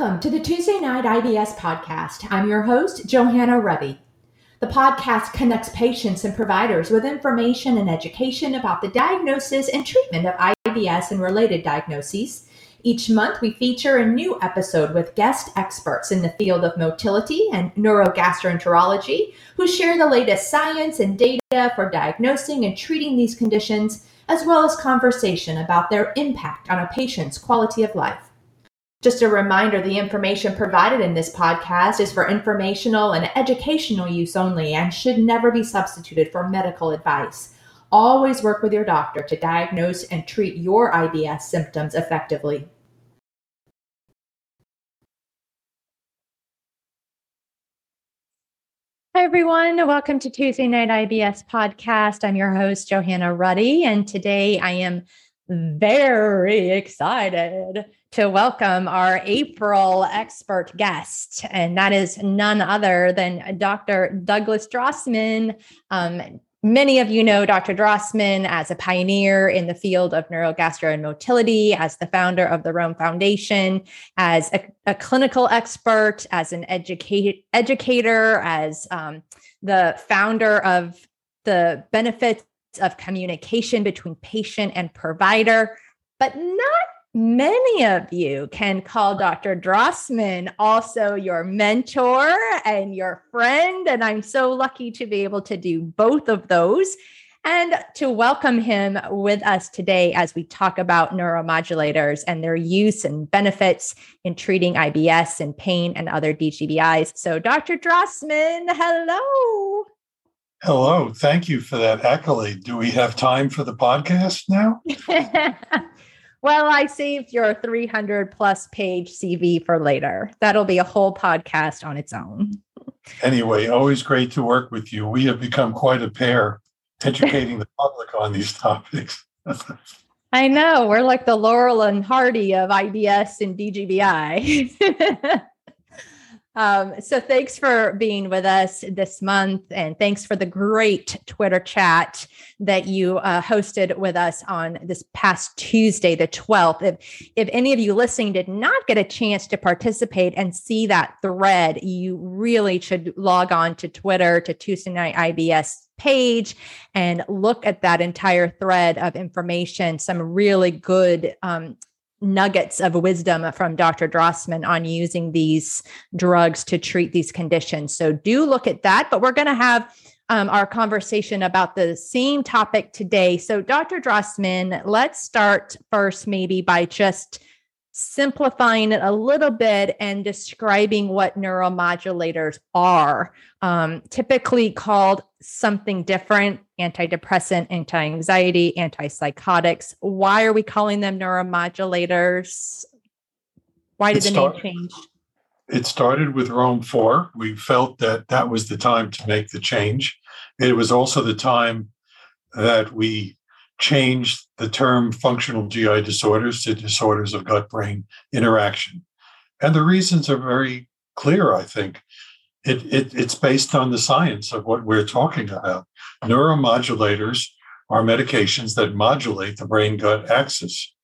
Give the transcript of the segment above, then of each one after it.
Welcome to the Tuesday Night IBS podcast. I'm your host, Johanna Ruddy. The podcast connects patients and providers with information and education about the diagnosis and treatment of IBS and related diagnoses. Each month, we feature a new episode with guest experts in the field of motility and neurogastroenterology who share the latest science and data for diagnosing and treating these conditions, as well as conversation about their impact on a patient's quality of life. Just a reminder the information provided in this podcast is for informational and educational use only and should never be substituted for medical advice. Always work with your doctor to diagnose and treat your IBS symptoms effectively. Hi, everyone. Welcome to Tuesday Night IBS Podcast. I'm your host, Johanna Ruddy, and today I am very excited to welcome our April expert guest, and that is none other than Dr. Douglas Drossman. Um, many of you know Dr. Drossman as a pioneer in the field of neurogastro and motility, as the founder of the Rome Foundation, as a, a clinical expert, as an educate, educator, as um, the founder of the benefits of communication between patient and provider, but not Many of you can call Dr. Drossman also your mentor and your friend. And I'm so lucky to be able to do both of those and to welcome him with us today as we talk about neuromodulators and their use and benefits in treating IBS and pain and other DGBIs. So, Dr. Drossman, hello. Hello. Thank you for that accolade. Do we have time for the podcast now? Well, I saved your 300 plus page CV for later. That'll be a whole podcast on its own. Anyway, always great to work with you. We have become quite a pair educating the public on these topics. I know. We're like the Laurel and Hardy of IBS and DGBI. Um, so thanks for being with us this month, and thanks for the great Twitter chat that you uh, hosted with us on this past Tuesday, the 12th. If if any of you listening did not get a chance to participate and see that thread, you really should log on to Twitter to Tuesday Night IBS page and look at that entire thread of information. Some really good um, nuggets of wisdom from Dr. Drossman on using these drugs to treat these conditions. So do look at that. But we're going to have um, our conversation about the same topic today. So, Dr. Drossman, let's start first, maybe by just simplifying it a little bit and describing what neuromodulators are, um, typically called something different antidepressant, anti anxiety, antipsychotics. Why are we calling them neuromodulators? Why did it the start, name change? It started with Rome 4. We felt that that was the time to make the change. It was also the time that we changed the term functional GI disorders to disorders of gut brain interaction. And the reasons are very clear, I think. It, it, it's based on the science of what we're talking about. Neuromodulators are medications that modulate the brain gut axis.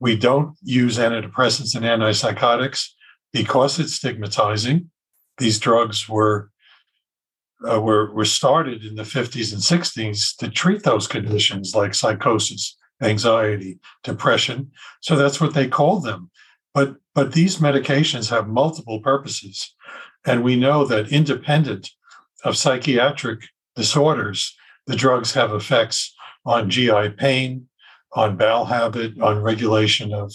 We don't use antidepressants and antipsychotics because it's stigmatizing. These drugs were uh, were, were started in the 50s and 60s to treat those conditions like psychosis, anxiety, depression. So that's what they called them. But, but these medications have multiple purposes. And we know that independent of psychiatric disorders, the drugs have effects on GI pain, on bowel habit, on regulation of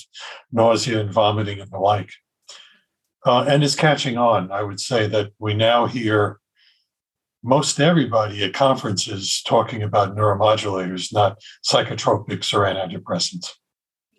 nausea and vomiting and the like. Uh, and it's catching on. I would say that we now hear most everybody at conferences talking about neuromodulators, not psychotropics or antidepressants.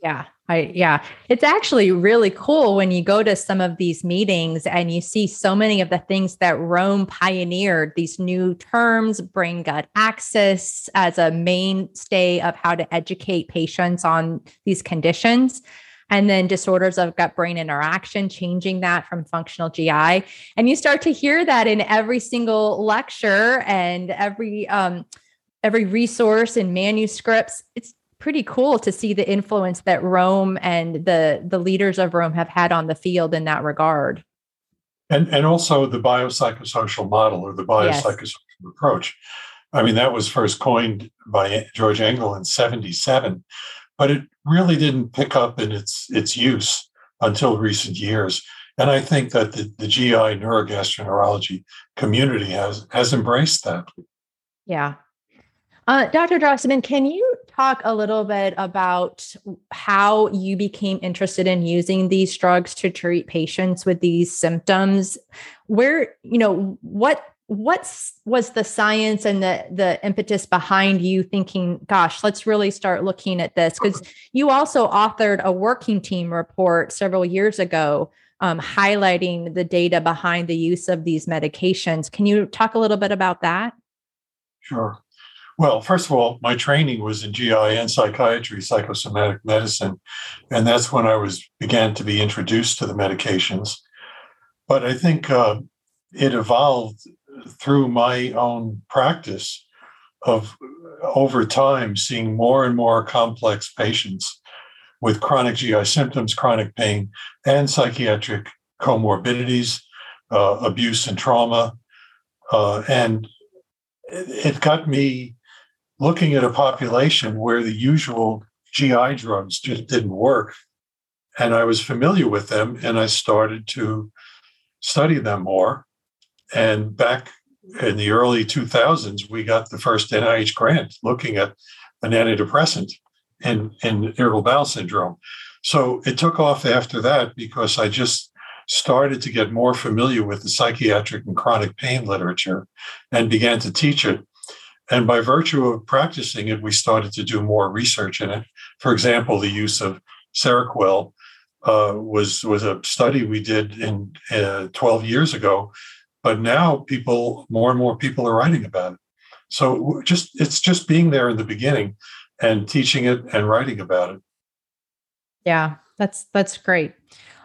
Yeah, I yeah, it's actually really cool when you go to some of these meetings and you see so many of the things that Rome pioneered, these new terms, brain gut axis as a mainstay of how to educate patients on these conditions and then disorders of gut brain interaction, changing that from functional GI. And you start to hear that in every single lecture and every um, every resource and manuscripts. It's pretty cool to see the influence that Rome and the the leaders of Rome have had on the field in that regard. And and also the biopsychosocial model or the biopsychosocial yes. approach. I mean, that was first coined by George Engel in 77, but it really didn't pick up in its its use until recent years. And I think that the, the GI neurogastroenterology community has has embraced that. Yeah. Uh, Dr. Drossman, can you talk a little bit about how you became interested in using these drugs to treat patients with these symptoms? Where, you know, what what was the science and the the impetus behind you thinking gosh let's really start looking at this because you also authored a working team report several years ago um, highlighting the data behind the use of these medications. Can you talk a little bit about that? Sure. Well, first of all, my training was in GI and psychiatry, psychosomatic medicine, and that's when I was began to be introduced to the medications. But I think uh, it evolved through my own practice of over time seeing more and more complex patients with chronic GI symptoms, chronic pain, and psychiatric comorbidities, uh, abuse and trauma, uh, and it got me looking at a population where the usual GI drugs just didn't work. And I was familiar with them and I started to study them more. And back in the early 2000s, we got the first NIH grant looking at an antidepressant in, in irritable bowel syndrome. So it took off after that because I just started to get more familiar with the psychiatric and chronic pain literature and began to teach it and by virtue of practicing it, we started to do more research in it. For example, the use of Seroquel uh, was was a study we did in uh, 12 years ago, but now people more and more people are writing about it. So just it's just being there in the beginning and teaching it and writing about it. Yeah, that's that's great.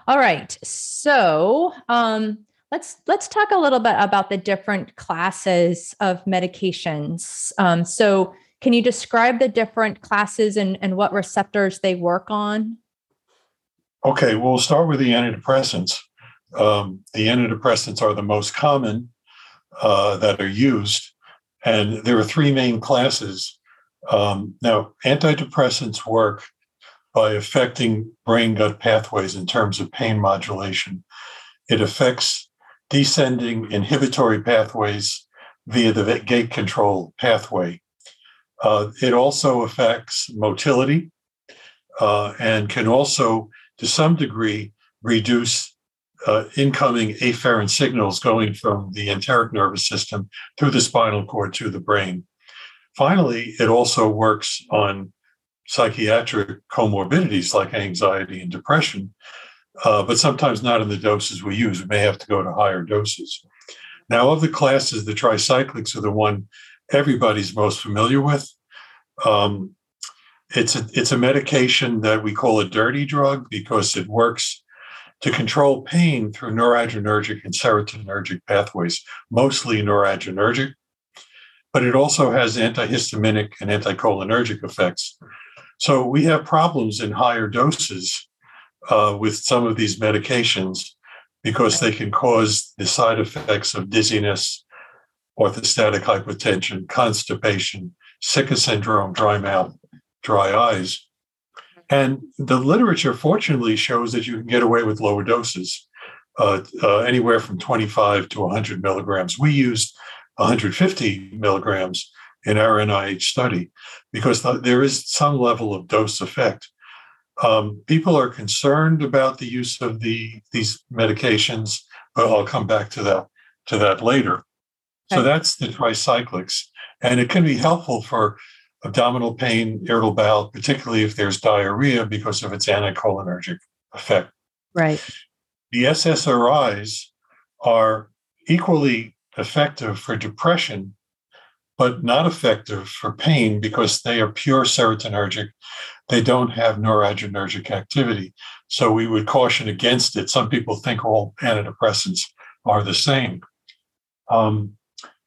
All right, so um, Let's let's talk a little bit about the different classes of medications. Um, so, can you describe the different classes and, and what receptors they work on? Okay, we'll start with the antidepressants. Um, the antidepressants are the most common uh, that are used, and there are three main classes. Um, now, antidepressants work by affecting brain gut pathways in terms of pain modulation. It affects descending inhibitory pathways via the gate control pathway. Uh, it also affects motility uh, and can also, to some degree, reduce uh, incoming afferent signals going from the enteric nervous system through the spinal cord to the brain. Finally, it also works on psychiatric comorbidities like anxiety and depression, uh, but sometimes not in the doses we use. We may have to go to higher doses. Now, of the classes, the tricyclics are the one everybody's most familiar with. Um, it's a it's a medication that we call a dirty drug because it works to control pain through noradrenergic and serotonergic pathways, mostly noradrenergic, but it also has antihistaminic and anticholinergic effects. So we have problems in higher doses uh, with some of these medications because they can cause the side effects of dizziness, orthostatic hypotension, constipation, Sicca syndrome, dry mouth, dry eyes. And the literature, fortunately, shows that you can get away with lower doses, uh, uh, anywhere from 25 to 100 milligrams. We used 150 milligrams in our NIH study because there is some level of dose effect. Um, people are concerned about the use of the these medications, but I'll come back to that to that later. So that's the tricyclics, and it can be helpful for abdominal pain, irritable bowel, particularly if there's diarrhea because of its anticholinergic effect. Right. The SSRIs are equally effective for depression but not effective for pain because they are pure serotonergic. They don't have noradrenergic activity. So we would caution against it. Some people think all antidepressants are the same. Um,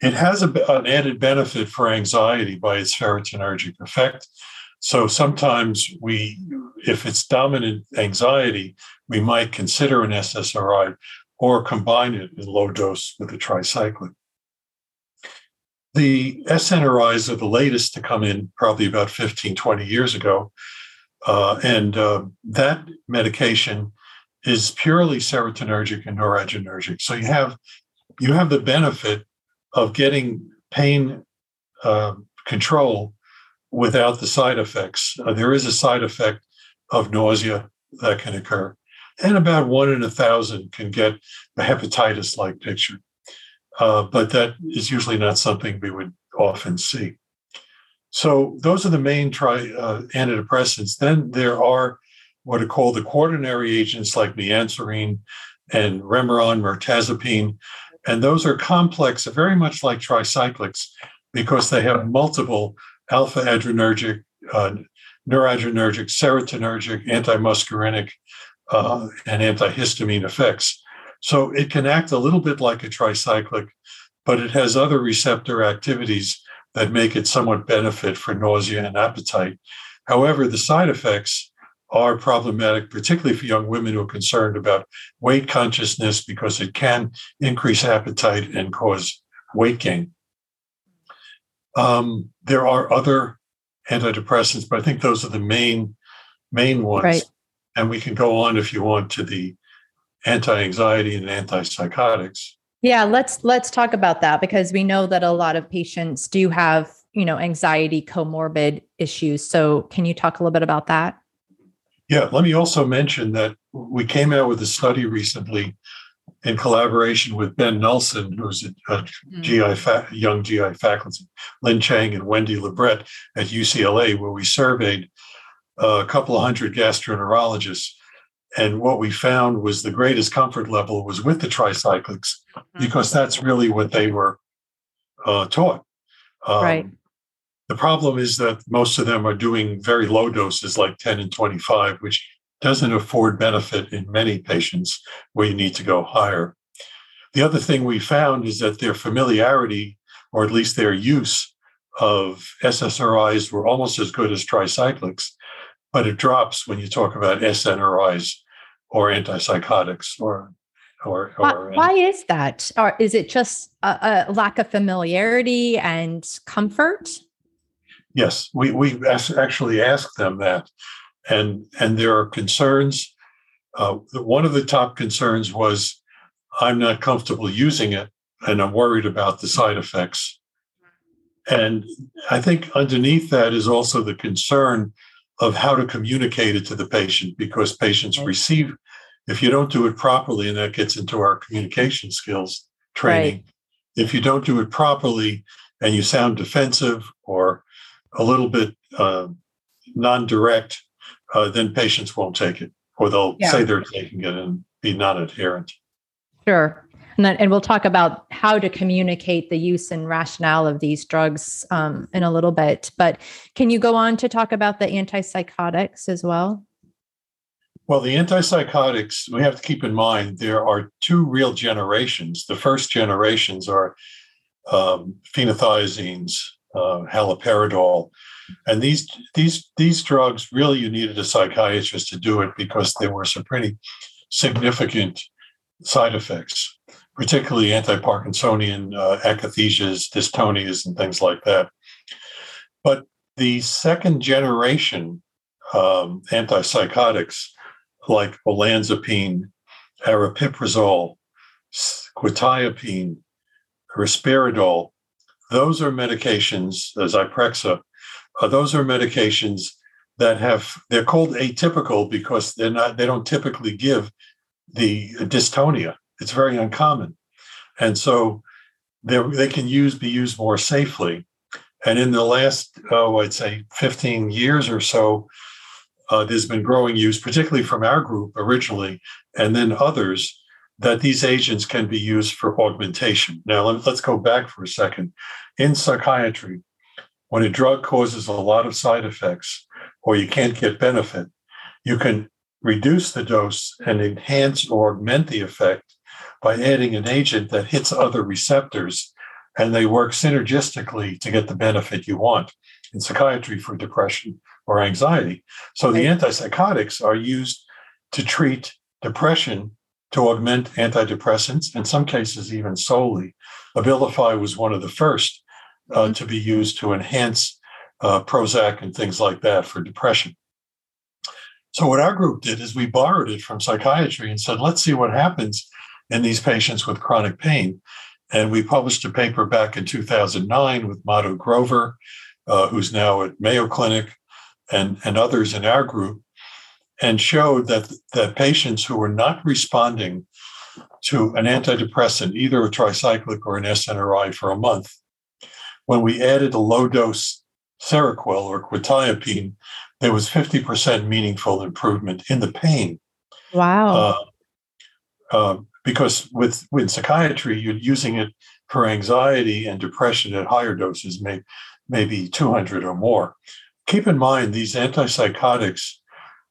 it has a, an added benefit for anxiety by its serotonergic effect. So sometimes we, if it's dominant anxiety, we might consider an SSRI or combine it in low dose with a tricyclic. The SNRIs are the latest to come in, probably about 15, 20 years ago. Uh, and uh, that medication is purely serotonergic and noradrenergic. So you have you have the benefit of getting pain uh, control without the side effects. Uh, there is a side effect of nausea that can occur, and about one in a thousand can get a hepatitis-like picture. Uh, but that is usually not something we would often see. So those are the main tri, uh, antidepressants. Then there are what are called the quaternary agents like mianserin and Remeron, mirtazapine. And those are complex, very much like tricyclics, because they have multiple alpha adrenergic, uh, noradrenergic, serotonergic, antimuscarinic, uh, and antihistamine effects. So it can act a little bit like a tricyclic, but it has other receptor activities that make it somewhat benefit for nausea and appetite. However, the side effects are problematic, particularly for young women who are concerned about weight consciousness because it can increase appetite and cause weight gain. Um, there are other antidepressants, but I think those are the main main ones. Right. And we can go on if you want to the anti-anxiety and antipsychotics. Yeah, let's let's talk about that because we know that a lot of patients do have, you know, anxiety comorbid issues. So, can you talk a little bit about that? Yeah, let me also mention that we came out with a study recently in collaboration with Ben Nelson, who's a, a mm-hmm. GI fa- young GI faculty, Lin Chang and Wendy Libret at UCLA, where we surveyed a couple of hundred gastroenterologists. And what we found was the greatest comfort level was with the tricyclics, mm-hmm. because that's really what they were uh, taught. Um, right. The problem is that most of them are doing very low doses, like 10 and 25, which doesn't afford benefit in many patients where you need to go higher. The other thing we found is that their familiarity, or at least their use of SSRIs, were almost as good as tricyclics, but it drops when you talk about SNRIs or antipsychotics or or, or why, why, is that? Or is it just a, a, lack of familiarity and comfort? Yes, we we actually asked them that, and and there are concerns. Uh, one of the top concerns was, I'm not comfortable using it, and I'm worried about the side effects. And I think underneath that is also the concern of how to communicate it to the patient, because patients receive, if you don't do it properly, and that gets into our communication skills training. Right. If you don't do it properly and you sound defensive or a little bit uh, non-direct, uh, then patients won't take it, or they'll yeah. say they're taking it and be non-adherent. Sure. And, then, and we'll talk about how to communicate the use and rationale of these drugs um, in a little bit. But can you go on to talk about the antipsychotics as well? Well, the antipsychotics, we have to keep in mind there are two real generations. The first generations are um, phenothiazines, uh, haloperidol. And these these these drugs really you needed a psychiatrist to do it because there were some pretty significant side effects, particularly anti-Parkinsonian uh, akathisias, dystonias, and things like that. But the second generation um, antipsychotics, like olanzapine, aripiprazole, quetiapine, risperidol, those are medications, Zyprexa, uh, those are medications that have they're called atypical because they're not they don't typically give the dystonia. It's very uncommon, and so they they can use be used more safely. And in the last oh I'd say 15 years or so, uh, there's been growing use, particularly from our group originally, and then others that these agents can be used for augmentation. Now, let, us go back for a second. In psychiatry, when a drug causes a lot of side effects or you can't get benefit, you can reduce the dose and enhance or augment the effect by adding an agent that hits other receptors and they work synergistically to get the benefit you want. In psychiatry for depression, or anxiety. So the antipsychotics are used to treat depression, to augment antidepressants, in some cases, even solely. Abilify was one of the first uh, mm-hmm. to be used to enhance uh, Prozac and things like that for depression. So, what our group did is we borrowed it from psychiatry and said, let's see what happens in these patients with chronic pain. And we published a paper back in 2009 with Madhu Grover, uh, who's now at Mayo Clinic, and, and others in our group, and showed that, that patients who were not responding to an antidepressant, either a tricyclic or an SNRI for a month, when we added a low dose Seroquel or quetiapine, there was 50% meaningful improvement in the pain. Wow. Uh, uh, because with, with psychiatry, you're using it for anxiety and depression at higher doses, may, maybe 200 or more. Keep in mind, these antipsychotics,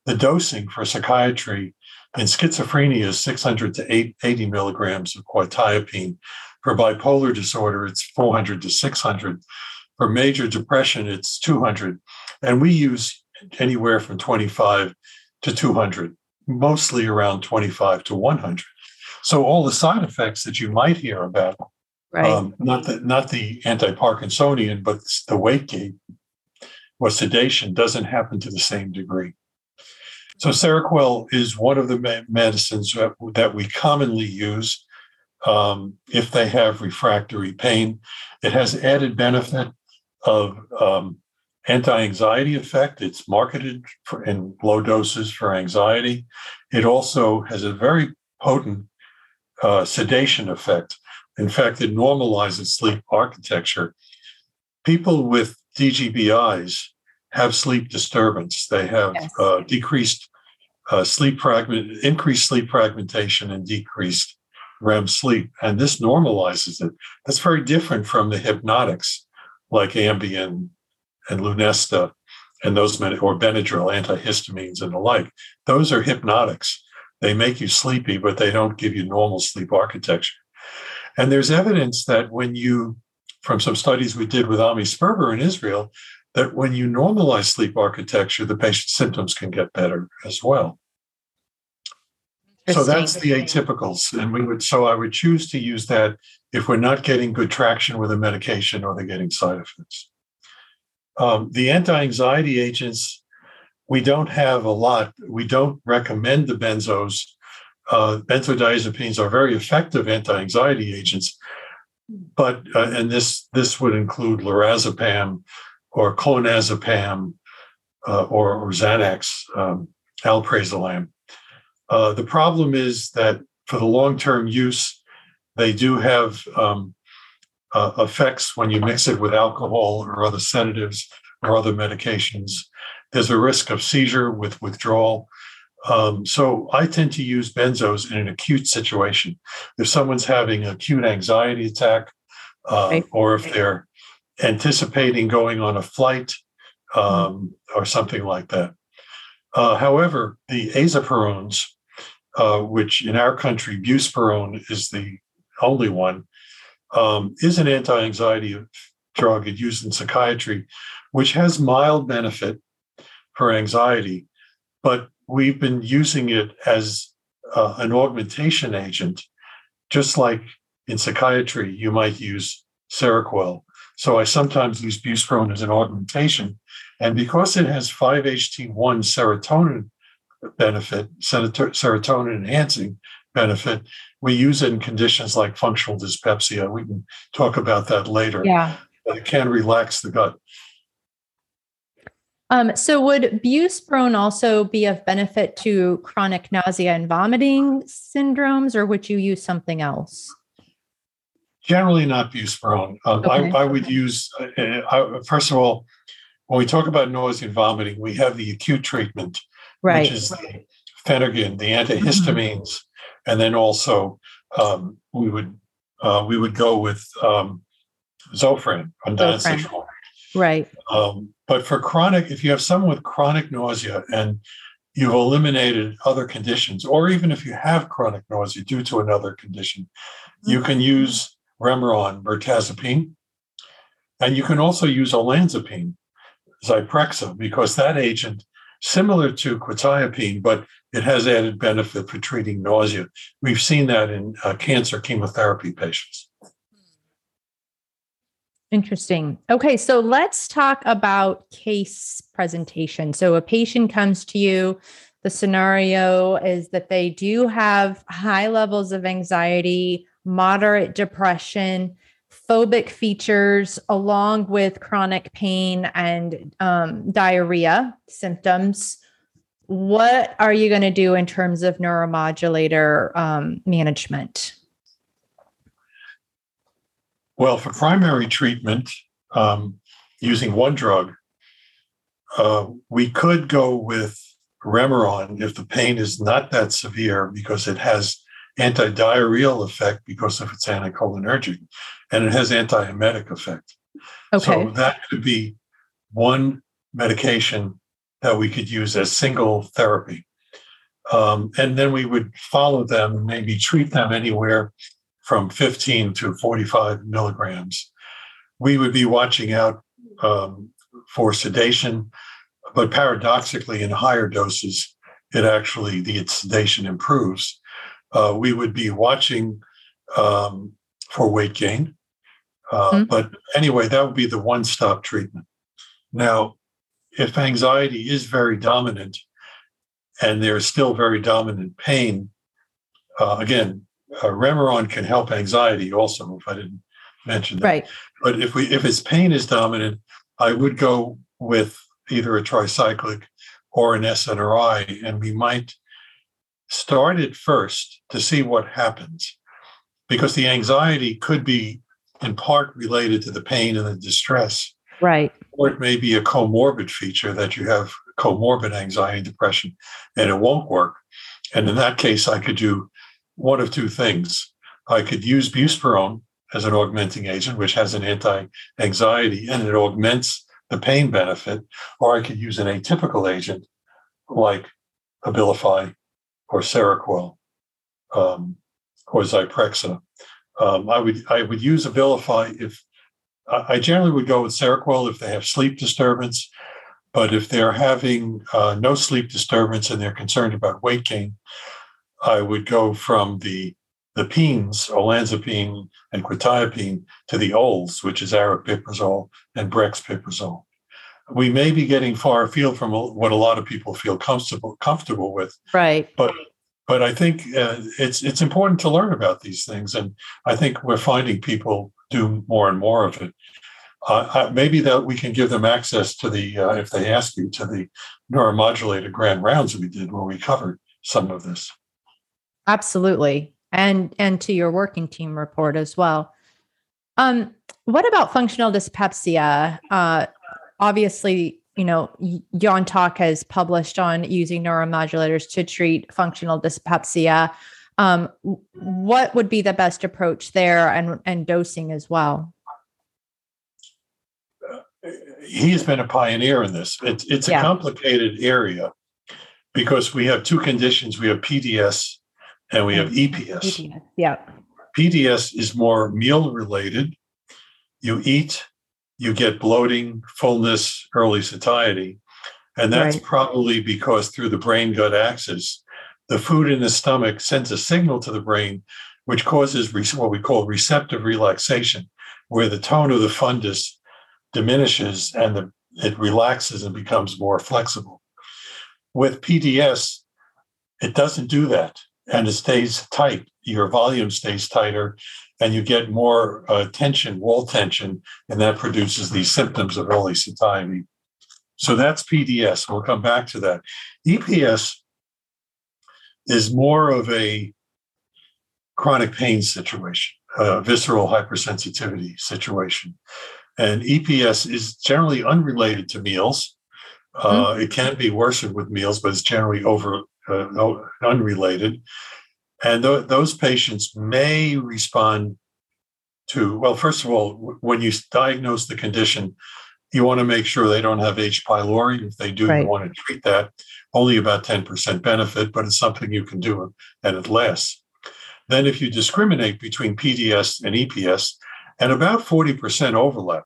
the dosing for psychiatry in schizophrenia is 600 to 80 milligrams of quetiapine. For bipolar disorder, it's 400 to 600. For major depression, it's 200. And we use anywhere from 25 to 200, mostly around 25 to 100. So all the side effects that you might hear about, right. um, not the not the anti-Parkinsonian, but the weight gain or sedation, doesn't happen to the same degree. So Seroquel is one of the medicines that, we commonly use um, if they have refractory pain. It has added benefit of um, anti-anxiety effect. It's marketed for, in low doses for anxiety. It also has a very potent uh, sedation effect. In fact, it normalizes sleep architecture. People with DGBIs have sleep disturbance. They have yes. uh, decreased uh, sleep fragment, increased sleep fragmentation, and decreased REM sleep, and this normalizes it. That's very different from the hypnotics like Ambien and Lunesta and those or Benadryl, antihistamines, and the like. Those are hypnotics. They make you sleepy, but they don't give you normal sleep architecture. And there's evidence that when you, from some studies we did with Ami Sperber in Israel, that when you normalize sleep architecture, the patient's symptoms can get better as well. So that's the atypicals. And we would so I would choose to use that if we're not getting good traction with a medication or they're getting side effects. Um, the anti-anxiety agents, we don't have a lot. We don't recommend the benzos. Uh, benzodiazepines are very effective anti-anxiety agents, but uh, and this this would include lorazepam or clonazepam uh, or, or Xanax, um, alprazolam. Uh, the problem is that for the long-term use, they do have um, uh, effects when you mix it with alcohol or other sedatives or other medications. There's a risk of seizure with withdrawal. Um, so I tend to use benzos in an acute situation. If someone's having an acute anxiety attack, uh, right. or if they're anticipating going on a flight um, or something like that. Uh, however, the azapirones, uh, which in our country, buspirone is the only one, um, is an anti anxiety drug used in psychiatry, which has mild benefit for anxiety, but we've been using it as uh, an augmentation agent, just like in psychiatry, you might use Seroquel. So I sometimes use buspirone as an augmentation. And because it has 5-HT1 serotonin benefit, serotonin enhancing benefit, we use it in conditions like functional dyspepsia. We can talk about that later. Yeah. But it can relax the gut. Um, so, would buspirone also be of benefit to chronic nausea and vomiting syndromes, or would you use something else? Generally, not buspirone. Um, okay. I, I, would use, uh, I, first of all, when we talk about nausea and vomiting, we have the acute treatment, right. which is the Phenergan, the antihistamines, mm-hmm. and then also um, we would uh, we would go with um, Zofran, ondansetron. Right. Um, but for chronic, if you have someone with chronic nausea and you've eliminated other conditions, or even if you have chronic nausea due to another condition, you can use Remeron, mirtazapine, and you can also use olanzapine. Zyprexa because that agent, similar to quetiapine, but it has added benefit for treating nausea. We've seen that in uh, cancer chemotherapy patients. Interesting. Okay, so let's talk about case presentation. So a patient comes to you, the scenario is that they do have high levels of anxiety, moderate depression, phobic features, along with chronic pain and um, diarrhea symptoms. What are you going to do in terms of neuromodulator um, management? Well, for primary treatment, um, using one drug, uh, we could go with Remeron if the pain is not that severe because it has anti-diarrheal effect because of its anticholinergic, and it has antiemetic effect. Okay. So that could be one medication that we could use as single therapy. Um, and then we would follow them, and maybe treat them anywhere from 15 to 45 milligrams. We would be watching out um, for sedation, but paradoxically, in higher doses, it actually the sedation improves. Uh, we would be watching um, for weight gain, uh, mm-hmm. but anyway, that would be the one-stop treatment. Now, if anxiety is very dominant, and there's still very dominant pain, uh, again, uh, Remeron can help anxiety also. If I didn't mention that, right? But if we if its pain is dominant, I would go with either a tricyclic or an SNRI, and we might start it first to see what happens, because the anxiety could be in part related to the pain and the distress, right? Or it may be a comorbid feature that you have comorbid anxiety and depression, and it won't work. And in that case, I could do one of two things. I could use buspirone as an augmenting agent, which has an anti anxiety and it augments the pain benefit, or I could use an atypical agent like Abilify or Seroquel um, or Zyprexa. Um, I would I would use Abilify if I generally would go with Seroquel if they have sleep disturbance, but if they're having uh, no sleep disturbance and they're concerned about weight gain, I would go from the the penes, olanzapine and quetiapine, to the ols, which is aripiprazole and brexpiprazole. We may be getting far afield from what a lot of people feel comfortable comfortable with, right? But but I think uh, it's it's important to learn about these things, and I think we're finding people do more and more of it. Uh, maybe that we can give them access to the uh, if they ask you to the neuromodulator grand rounds we did where we covered some of this. Absolutely. And and to your working team report as well. Um, what about functional dyspepsia? Uh, obviously, you know, Jan Tack has published on using neuromodulators to treat functional dyspepsia. Um, what would be the best approach there and, and dosing as well? he's been a pioneer in this. It's, it's a yeah. complicated area because we have two conditions. We have PDS and we have EPS. EPS. Yeah. PDS is more meal related. You eat, you get bloating, fullness, early satiety. And that's right. probably because through the brain gut axis, the food in the stomach sends a signal to the brain, which causes what we call receptive relaxation, where the tone of the fundus diminishes and the, it relaxes and becomes more flexible. With PDS, it doesn't do that and it stays tight. Your volume stays tighter, and you get more uh, tension, wall tension, and that produces these symptoms of early satiety. So that's PDS. We'll come back to that. EPS is more of a chronic pain situation, a visceral hypersensitivity situation. And EPS is generally unrelated to meals. Uh, mm-hmm. It can be worsened with meals, but it's generally over uh, unrelated. And th- those patients may respond to, well, first of all, w- when you diagnose the condition, you want to make sure they don't have H. pylori. If they do, right. you want to treat that. Only about 10% benefit, but it's something you can do and it lasts. Then, if you discriminate between PDS and EPS, and about 40% overlap,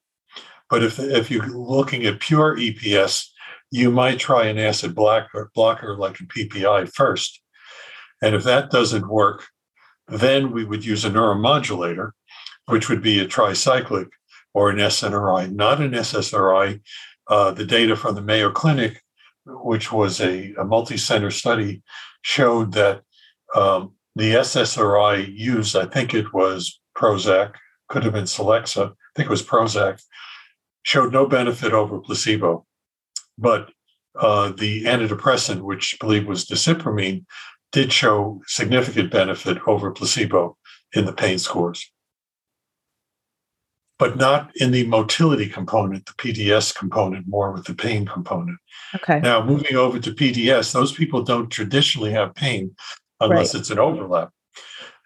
But if, if you're looking at pure EPS, you might try an acid blocker, blocker like a PPI first. And if that doesn't work, then we would use a neuromodulator, which would be a tricyclic or an SNRI, not an SSRI. Uh, the data from the Mayo Clinic, which was a, a multi center study, showed that um, the SSRI used, I think it was Prozac, could have been Celexa, I think it was Prozac, showed no benefit over placebo. But uh, the antidepressant, which I believe was desipramine, did show significant benefit over placebo in the pain scores, but not in the motility component, the PDS component, more with the pain component. Okay. Now, moving over to PDS, those people don't traditionally have pain unless right. it's an overlap.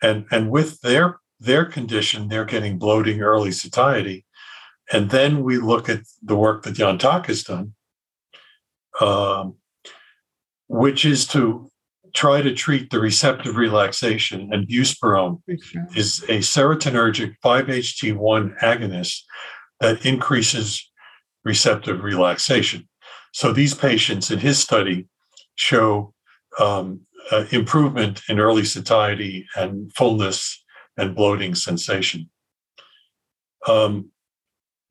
And, and with their, their condition, they're getting bloating, early satiety. And then we look at the work that Jan Tack has done, um, which is to try to treat the receptive relaxation. And buspirone is a serotonergic 5-HT1 agonist that increases receptive relaxation. So these patients in his study show um, uh, improvement in early satiety and fullness and bloating sensation. Um,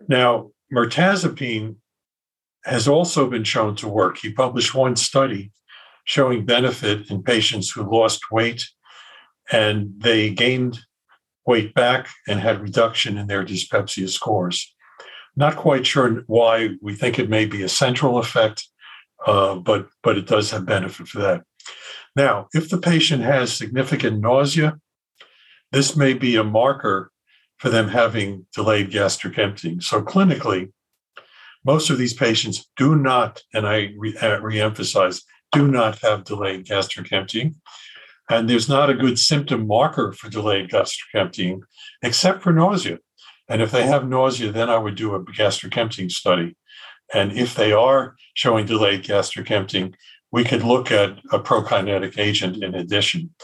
now, mirtazapine has also been shown to work. He published one study showing benefit in patients who lost weight and they gained weight back and had reduction in their dyspepsia scores. Not quite sure why we think it may be a central effect, uh, but but it does have benefit for that. Now, if the patient has significant nausea, this may be a marker for them having delayed gastric emptying. So clinically, most of these patients do not, and I re- uh, reemphasize, do not have delayed gastric emptying. And there's not a good symptom marker for delayed gastric emptying, except for nausea. And if they have nausea, then I would do a gastric emptying study. And if they are showing delayed gastric emptying, we could look at a prokinetic agent in addition,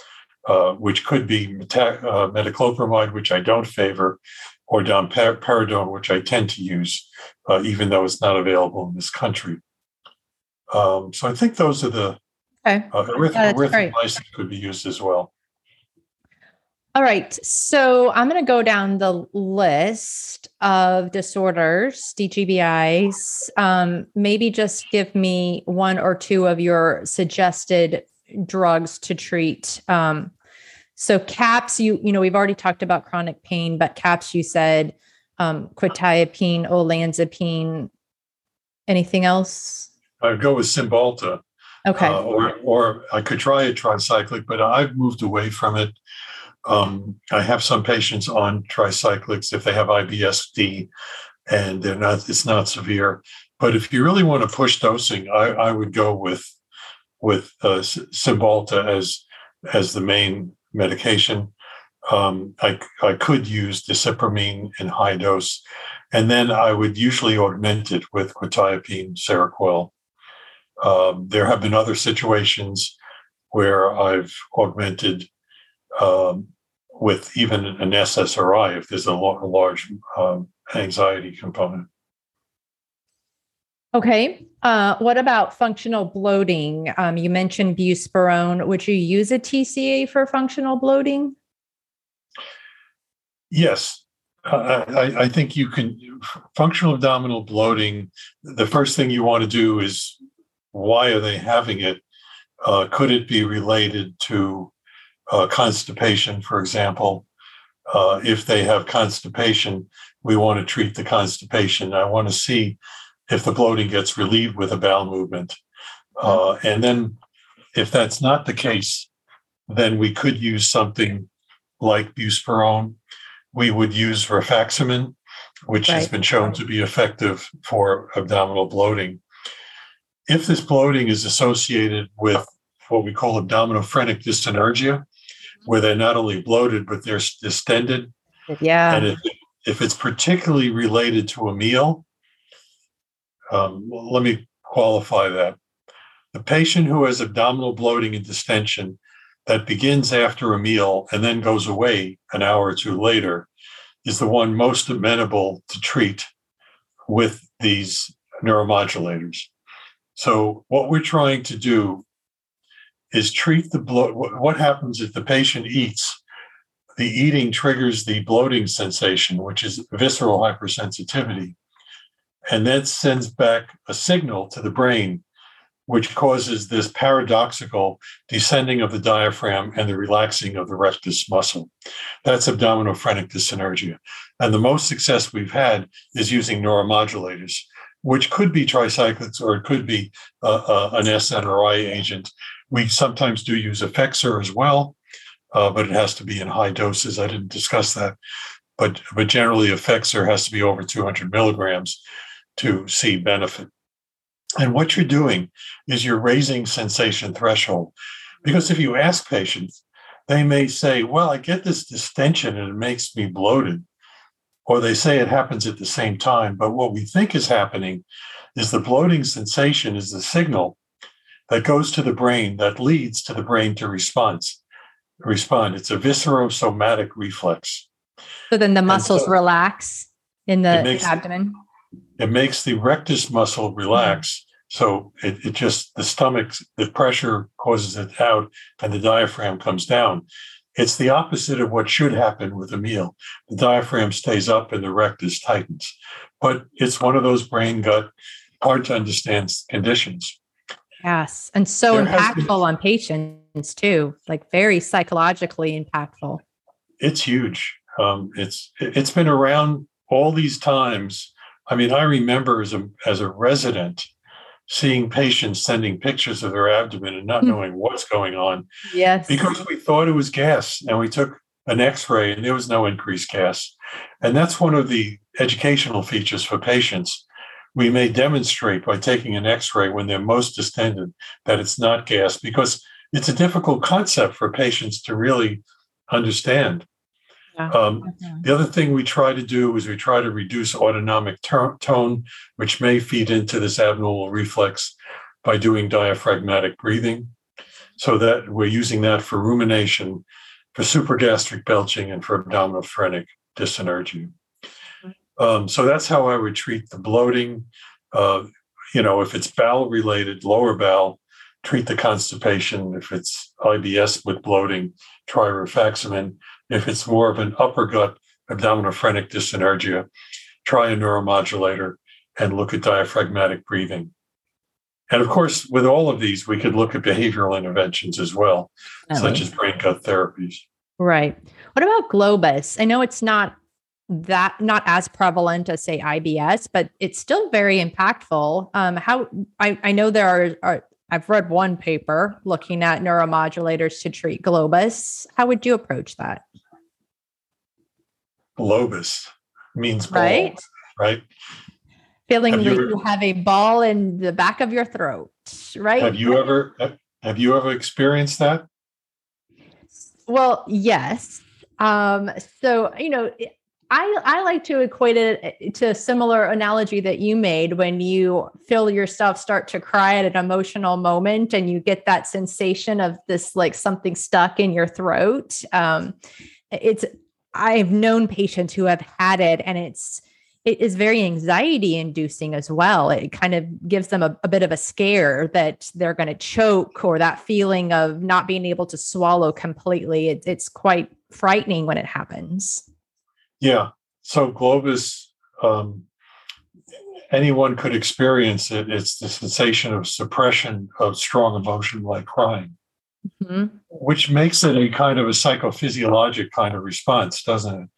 uh, which could be meta- uh, metoclopramide, which I don't favor, or domperidone, which I tend to use, uh, even though it's not available in this country. Um, so I think those are the okay. uh, erythromycin could be used as well. All right. So I'm going to go down the list of disorders, DGBIs. Um, maybe just give me one or two of your suggested drugs to treat. Um, so CAPS, you you know, we've already talked about chronic pain, but CAPS, you said um, quetiapine, olanzapine. Anything else? I'd go with Cymbalta. Okay. Uh, or, or I could try a tricyclic, but I've moved away from it. Um, I have some patients on tricyclics if they have IBSD and they're not, it's not severe. But if you really want to push dosing, I, I would go with with uh, Cymbalta as as the main medication. Um, I, I could use desipramine in high dose, and then I would usually augment it with quetiapine, Seroquel. Um, there have been other situations where I've augmented um, with even an SSRI if there's a, large um, anxiety component. Okay. Uh, what about functional bloating? Um, you mentioned buspirone. Would you use a TCA for functional bloating? Yes. Uh, I, I, think you can. Functional abdominal bloating, the first thing you want to do is why are they having it? Uh, could it be related to uh, constipation, for example. Uh, if they have constipation, we want to treat the constipation. I want to see if the bloating gets relieved with a bowel movement. Uh, and then, if that's not the case, then we could use something like buspirone. We would use rifaximin, which right. has been shown to be effective for abdominal bloating. If this bloating is associated with what we call abdominophrenic dyssynergia, where they're not only bloated but they're distended. Yeah. And if, if it's particularly related to a meal, um, let me qualify that. The patient who has abdominal bloating and distension that begins after a meal and then goes away an hour or two later is the one most amenable to treat with these neuromodulators. So, what we're trying to do is treat the bloat. What happens if the patient eats? The eating triggers the bloating sensation, which is visceral hypersensitivity, and that sends back a signal to the brain, which causes this paradoxical descending of the diaphragm and the relaxing of the rectus muscle. That's abdominophrenic dyssynergia. And the most success we've had is using neuromodulators which could be tricyclics or it could be uh, uh, an SNRI agent. We sometimes do use Effexor as well, uh, but it has to be in high doses. I didn't discuss that, but but generally Effexor has to be over 200 milligrams to see benefit. And what you're doing is you're raising sensation threshold, because if you ask patients, they may say, "Well, I get this distension and it makes me bloated." Or they say it happens at the same time. But what we think is happening is the bloating sensation is the signal that goes to the brain that leads to the brain to response. Respond. It's a viscerosomatic reflex. So then the muscles so relax in the it abdomen. It makes the rectus muscle relax. Mm-hmm. So it, it just the stomach, the pressure causes it out, and the diaphragm comes down. It's the opposite of what should happen with a meal. The diaphragm stays up and the rectus tightens. But it's one of those brain gut, hard to understand conditions. Yes. And so there impactful been, on patients too, like very psychologically impactful. It's huge. Um, it's it's been around all these times. I mean, I remember as a as a resident seeing patients sending pictures of their abdomen and not hmm. knowing what's going on. Yes. Because we thought it was gas and we took an x-ray and there was no increased gas. And that's one of the educational features for patients. We may demonstrate by taking an x-ray when they're most distended that it's not gas because it's a difficult concept for patients to really understand. Um, The other thing we try to do is we try to reduce autonomic ter- tone, which may feed into this abnormal reflex by doing diaphragmatic breathing. So that we're using that for rumination, for supragastric belching, and for abdominophrenic dyssynergia. Um, so that's how I would treat the bloating. Uh, you know, if it's bowel related, lower bowel, treat the constipation. If it's IBS with bloating, try rifaximin. If it's more of an upper gut abdominophrenic dyssynergia, try a neuromodulator and look at diaphragmatic breathing. And of course, with all of these, we could look at behavioral interventions as well, such as brain gut therapies. Right. What about Globus? I know it's not that not as prevalent as say IBS, but it's still very impactful. Um, how I, I know there are, are I've read one paper looking at neuromodulators to treat globus. How would you approach that? Globus means ball, right? Right. Feeling have like you, ever, you have a ball in the back of your throat, right? Have you ever have you ever experienced that? Well, yes. Um, so you know, I, I like to equate it eh, to a similar analogy that you made when you feel yourself start to cry at an emotional moment and you get that sensation of this like something stuck in your throat. Um, it's I've known patients who have had it and it's it is very anxiety inducing as well. It kind of gives them a, a bit of a scare that they're going to choke or that feeling of not being able to swallow completely. It, it's quite frightening when it happens. Yeah. So Globus, um, anyone could experience it. It's the sensation of suppression of strong emotion like crying, mm-hmm. which makes it a kind of a psychophysiologic kind of response, doesn't it?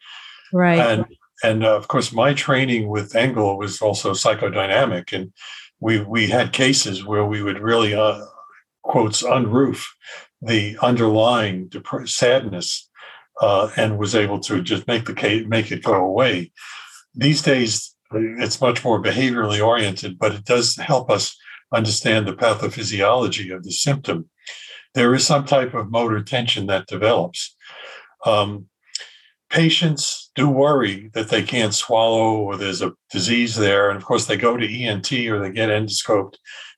Right. And and uh, of course, my training with Engel was also psychodynamic, and we we had cases where we would really uh, quotes unroof the underlying dep- sadness uh, and was able to just make the case, make it go away. These days, it's much more behaviorally oriented, but it does help us understand the pathophysiology of the symptom. There is some type of motor tension that develops. Um, patients do worry that they can't swallow or there's a disease there. And of course, they go to ENT or they get endoscoped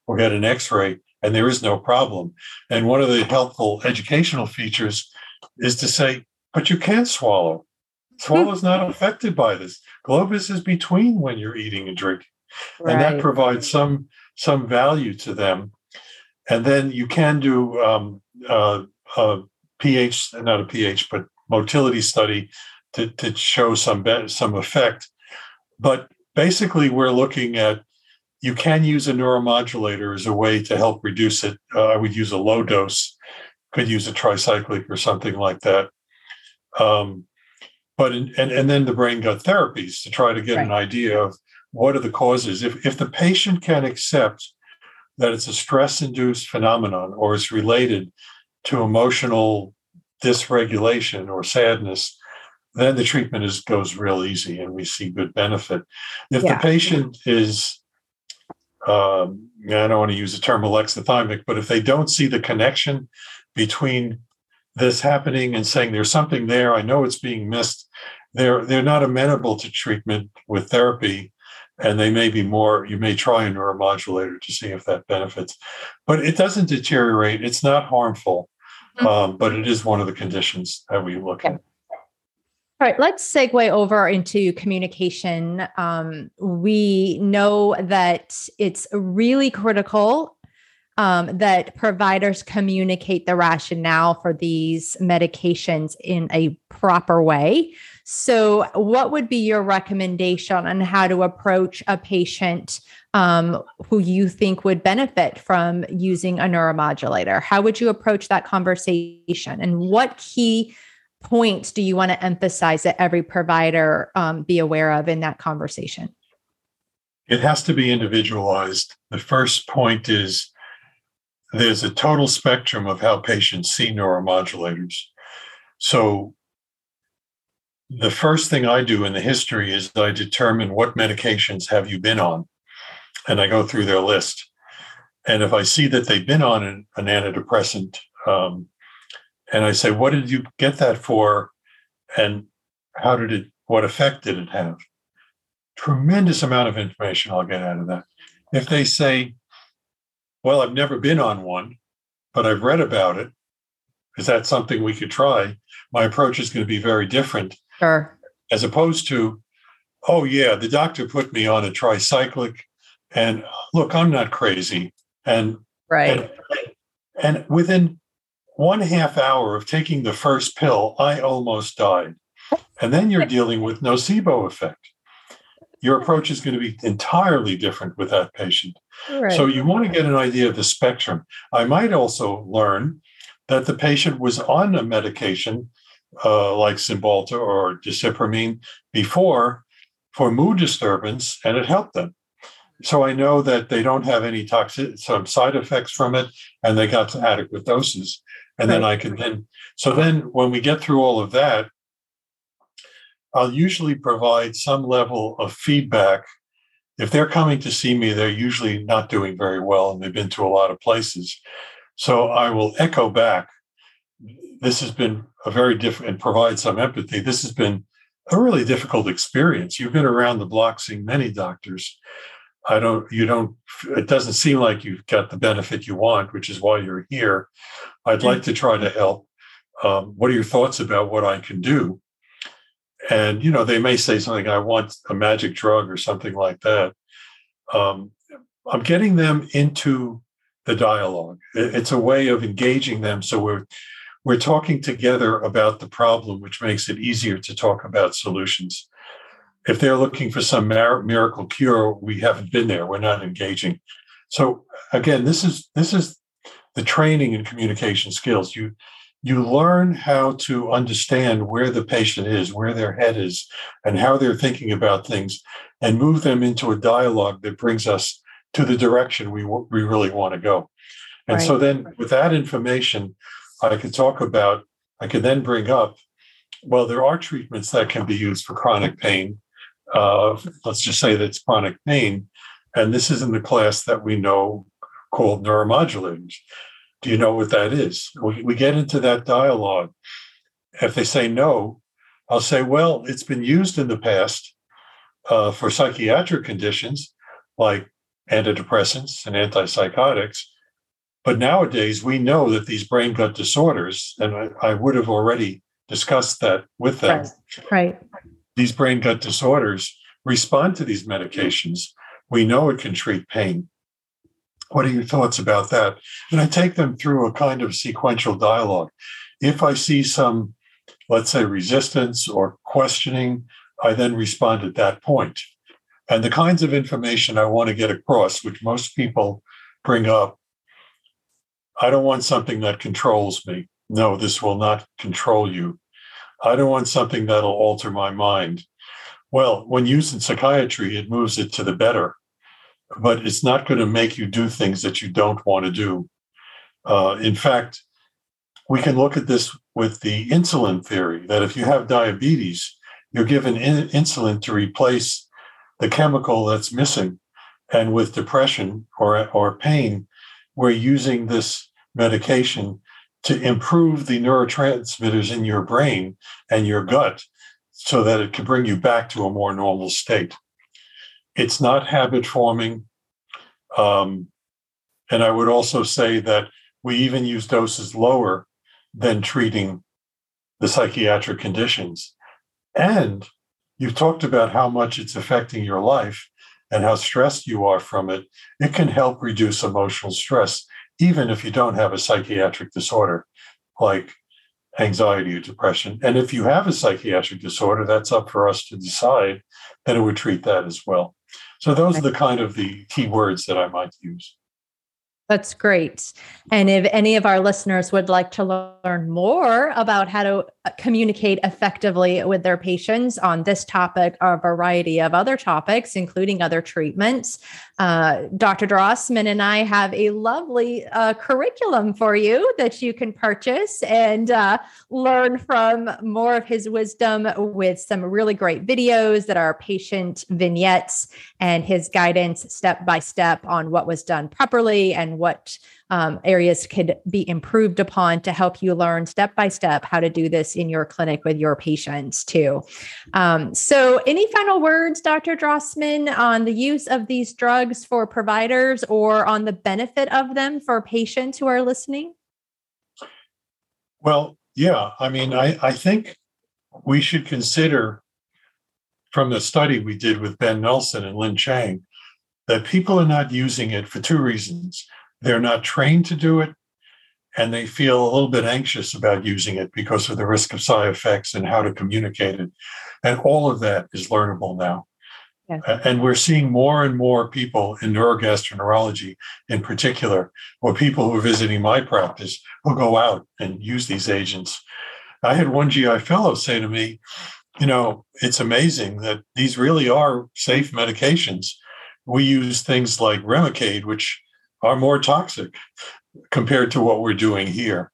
or get an x ray, and there is no problem. And one of the helpful educational features is to say, but you can't swallow. Swallow's not affected by this. Globus is between when you're eating and drinking. Right. And that provides some some value to them. And then you can do um, uh, a pH, not a pH, but motility study to, to show some some effect. But basically, we're looking at you can use a neuromodulator as a way to help reduce it. Uh, I would use a low dose, could use a tricyclic or something like that. Um, but in, and and then the brain gut therapies to try to get right. an idea of what are the causes. If if the patient can accept that it's a stress induced phenomenon or it's related to emotional dysregulation or sadness, then the treatment is goes real easy and we see good benefit. If yeah. the patient is um, I don't want to use the term alexithymic, but if they don't see the connection between this happening and saying there's something there, I know it's being missed, they're they're not amenable to treatment with therapy, and they may be more. You may try a neuromodulator to see if that benefits, but it doesn't deteriorate. It's not harmful, mm-hmm. um, but it is one of the conditions that we look at. All right, let's segue over into communication. Um, we know that it's really critical um, that providers communicate the rationale for these medications in a proper way. So, what would be your recommendation on how to approach a patient um, who you think would benefit from using a neuromodulator? How would you approach that conversation? And what key points do you want to emphasize that every provider um, be aware of in that conversation? It has to be individualized. The first point is there's a total spectrum of how patients see neuromodulators. So, the first thing I do in the history is I determine what medications have you been on, and I go through their list. And if I see that they've been on an, an antidepressant, um, and I say, what did you get that for? And how did it, what effect did it have? Tremendous amount of information I'll get out of that. If they say, well, I've never been on one, but I've read about it, is that something we could try? My approach is going to be very different. Sure. As opposed to, oh, yeah, the doctor put me on a tricyclic, and look, I'm not crazy. And right. And, and within one half hour of taking the first pill, I almost died. And then you're dealing with nocebo effect. Your approach is going to be entirely different with that patient. Right. So you want to get an idea of the spectrum. I might also learn that the patient was on a medication uh, like Cymbalta or desipramine before for mood disturbance, and it helped them. So I know that they don't have any toxic some side effects from it, and they got to adequate doses and right. then I can then. So then, when we get through all of that, I'll usually provide some level of feedback. If they're coming to see me, they're usually not doing very well, and they've been to a lot of places. So I will echo back. This has been a very different and provide some empathy. This has been a really difficult experience. You've been around the block seeing many doctors. I don't, you don't, it doesn't seem like you've got the benefit you want, which is why you're here. I'd like to try to help. Um, what are your thoughts about what I can do? And, you know, they may say something, I want a magic drug or something like that. Um, I'm getting them into the dialogue. It's a way of engaging them. So we're, we're talking together about the problem, which makes it easier to talk about solutions. If they're looking for some miracle cure, we haven't been there. We're not engaging. So again, this is this is the training in communication skills. You you learn how to understand where the patient is, where their head is, and how they're thinking about things, and move them into a dialogue that brings us to the direction we we really want to go. And right. so then, with that information, I could talk about. I could then bring up. Well, there are treatments that can be used for chronic pain. Uh, let's just say that's chronic pain, and this is in the class that we know called neuromodulators. Do you know what that is? We, we get into that dialogue. If they say no, I'll say, well, it's been used in the past uh, for psychiatric conditions like antidepressants and antipsychotics. But nowadays, we know that these brain gut disorders, and I, I would have already discussed that with them. Right. right. these brain gut disorders respond to these medications. We know it can treat pain. What are your thoughts about that? And I take them through a kind of sequential dialogue. If I see some, let's say, resistance or questioning, I then respond at that point. And the kinds of information I want to get across, which most people bring up, I don't want something that controls me. No, this will not control you. I don't want something that'll alter my mind. Well, when used in psychiatry, it moves it to the better, but it's not going to make you do things that you don't want to do. Uh, in fact, we can look at this with the insulin theory that if you have diabetes, you're given in- insulin to replace the chemical that's missing. And with depression or, or pain, we're using this medication to improve the neurotransmitters in your brain and your gut so that it can bring you back to a more normal state. It's not habit forming. Um, and I would also say that we even use doses lower than treating the psychiatric conditions. And you've talked about how much it's affecting your life and how stressed you are from it. It can help reduce emotional stress even if you don't have a psychiatric disorder like anxiety or depression. And if you have a psychiatric disorder, that's up for us to decide, then it would treat that as well. So those are the kind of the key words that I might use. That's great. And if any of our listeners would like to learn more about how to communicate effectively with their patients on this topic or a variety of other topics, including other treatments, uh, Dr. Drossman and I have a lovely uh, curriculum for you that you can purchase and uh, learn from more of his wisdom with some really great videos that are patient vignettes and his guidance step by step on what was done properly and what um, areas could be improved upon to help you learn step by step how to do this in your clinic with your patients too. Um, so, any final words, Dr. Drossman, on the use of these drugs for providers or on the benefit of them for patients who are listening? Well, yeah. I mean, I, I think we should consider from the study we did with Ben Nelson and Lin Chang that people are not using it for two reasons they're not trained to do it and they feel a little bit anxious about using it because of the risk of side effects and how to communicate it. And all of that is learnable now. And we're seeing more and more people in neurogastroenterology in particular, or people who are visiting my practice who go out and use these agents. I had one GI fellow say to me, you know, it's amazing that these really are safe medications. We use things like Remicade, which are more toxic compared to what we're doing here.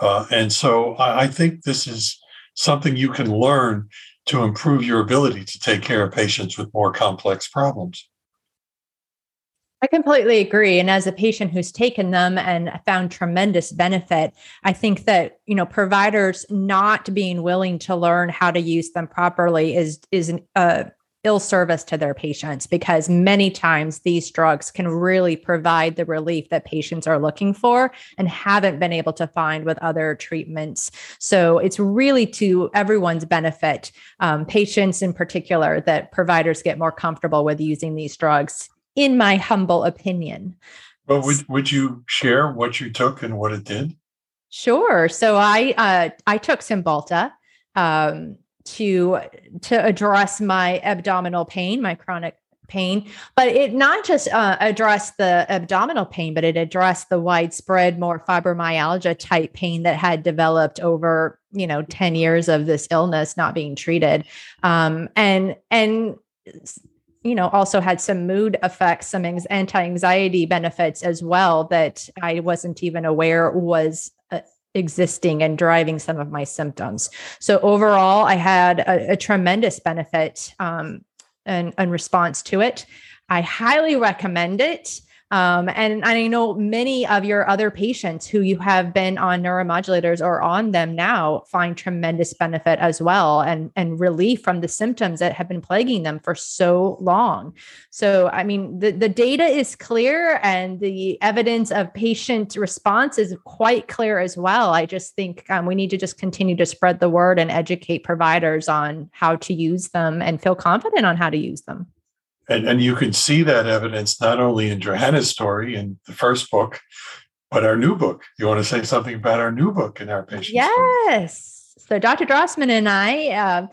Uh, and so I, I think this is something you can learn to improve your ability to take care of patients with more complex problems. I completely agree. And as a patient who's taken them and found tremendous benefit, I think that, you know, providers not being willing to learn how to use them properly is is a ill service to their patients because many times these drugs can really provide the relief that patients are looking for and haven't been able to find with other treatments. So it's really to everyone's benefit, um, patients in particular, that providers get more comfortable with using these drugs, in my humble opinion. Well, would, would you share what you took and what it did? Sure. So I uh, I took Cymbalta. Um, to to address my abdominal pain, my chronic pain, but it not just uh, addressed the abdominal pain, but it addressed the widespread, more fibromyalgia type pain that had developed over you know ten years of this illness not being treated, um, and and you know also had some mood effects some anti-anxiety benefits as well that i wasn't even aware was existing and driving some of my symptoms. So overall, I had a, a tremendous benefit um, and, and response to it. I highly recommend it. Um, and I know many of your other patients who you have been on neuromodulators or on them now find tremendous benefit as well and, and relief from the symptoms that have been plaguing them for so long. So, I mean, the, the data is clear and the evidence of patient response is quite clear as well. I just think um, we need to just continue to spread the word and educate providers on how to use them and feel confident on how to use them and, and you can see that evidence not only in Johannah's story in the first book, but our new book. You want to say something about our new book in our patient? Yes. So Dr. Drossman and I uh,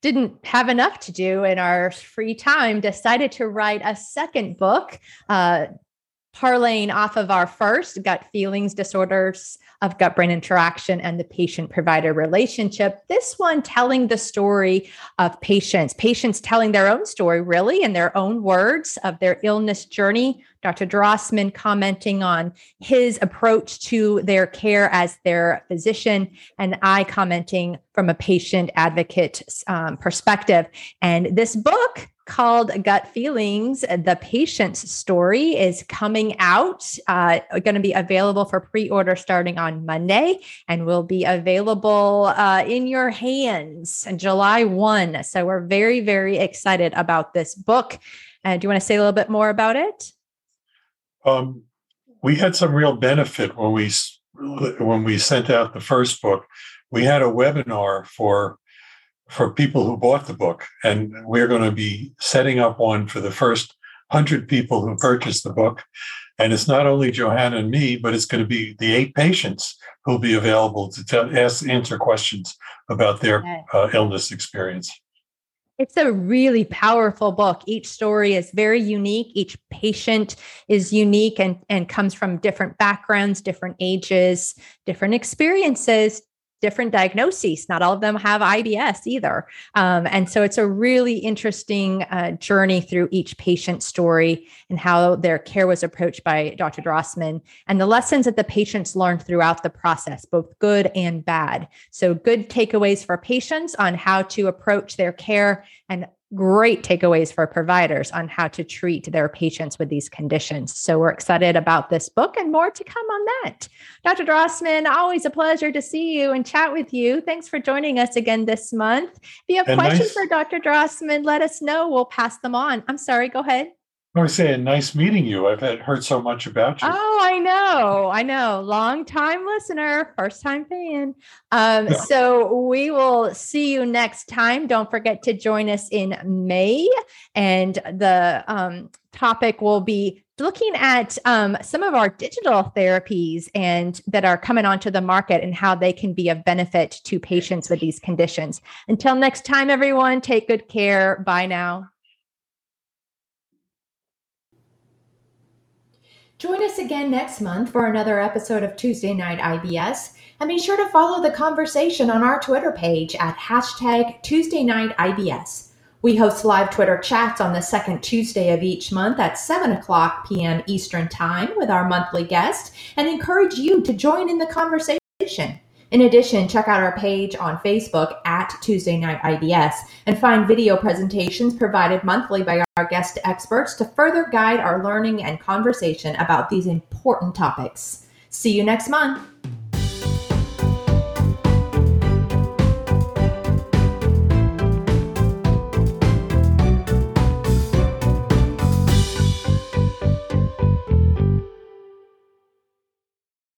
didn't have enough to do in our free time, decided to write a second book, uh, parlaying off of our first gut feelings disorders of gut brain interaction and the patient provider relationship. This one telling the story of patients, patients telling their own story, really, in their own words of their illness journey. Dr. Drossman commenting on his approach to their care as their physician, and I commenting from a patient advocate um, perspective. And this book called Gut Feelings. The Patient's Story is coming out, uh, going to be available for pre order starting on Monday and will be available uh, in your hands on July 1. So we're very, very excited about this book. Uh, do you want to say a little bit more about it? Um, we had some real benefit when we when we sent out the first book. We had a webinar for for people who bought the book. And we're going to be setting up one for the first 100 people who purchased the book. And it's not only Johannah and me, but it's going to be the eight patients who'll be available to tell, ask, answer questions about their uh, illness experience. It's a really powerful book. Each story is very unique. Each patient is unique and, and comes from different backgrounds, different ages, different experiences, different diagnoses. Not all of them have IBS either. Um, and so it's a really interesting uh, journey through each patient story and how their care was approached by Dr. Drossman and the lessons that the patients learned throughout the process, both good and bad. So, good takeaways for patients on how to approach their care and great takeaways for providers on how to treat their patients with these conditions. So we're excited about this book and more to come on that. Dr. Drossman, always a pleasure to see you and chat with you. Thanks for joining us again this month. If you have and questions nice. for Dr. Drossman, let us know. We'll pass them on. I'm sorry, go ahead. I was saying, nice meeting you. I've heard so much about you. Oh, I know. I know. Long time listener, first time fan. Um, yeah. So we will see you next time. Don't forget to join us in May. And the um, topic will be looking at um, some of our digital therapies and that are coming onto the market and how they can be of benefit to patients with these conditions. Until next time, everyone, take good care. Bye now. Join us again next month for another episode of Tuesday Night IBS. And be sure to follow the conversation on our Twitter page at hashtag Tuesday Night IBS. We host live Twitter chats on the second Tuesday of each month at 7 o'clock p.m. Eastern Time with our monthly guest and encourage you to join in the conversation. In addition, check out our page on Facebook at Tuesday Night IBS and find video presentations provided monthly by our guest experts to further guide our learning and conversation about these important topics. See you next month.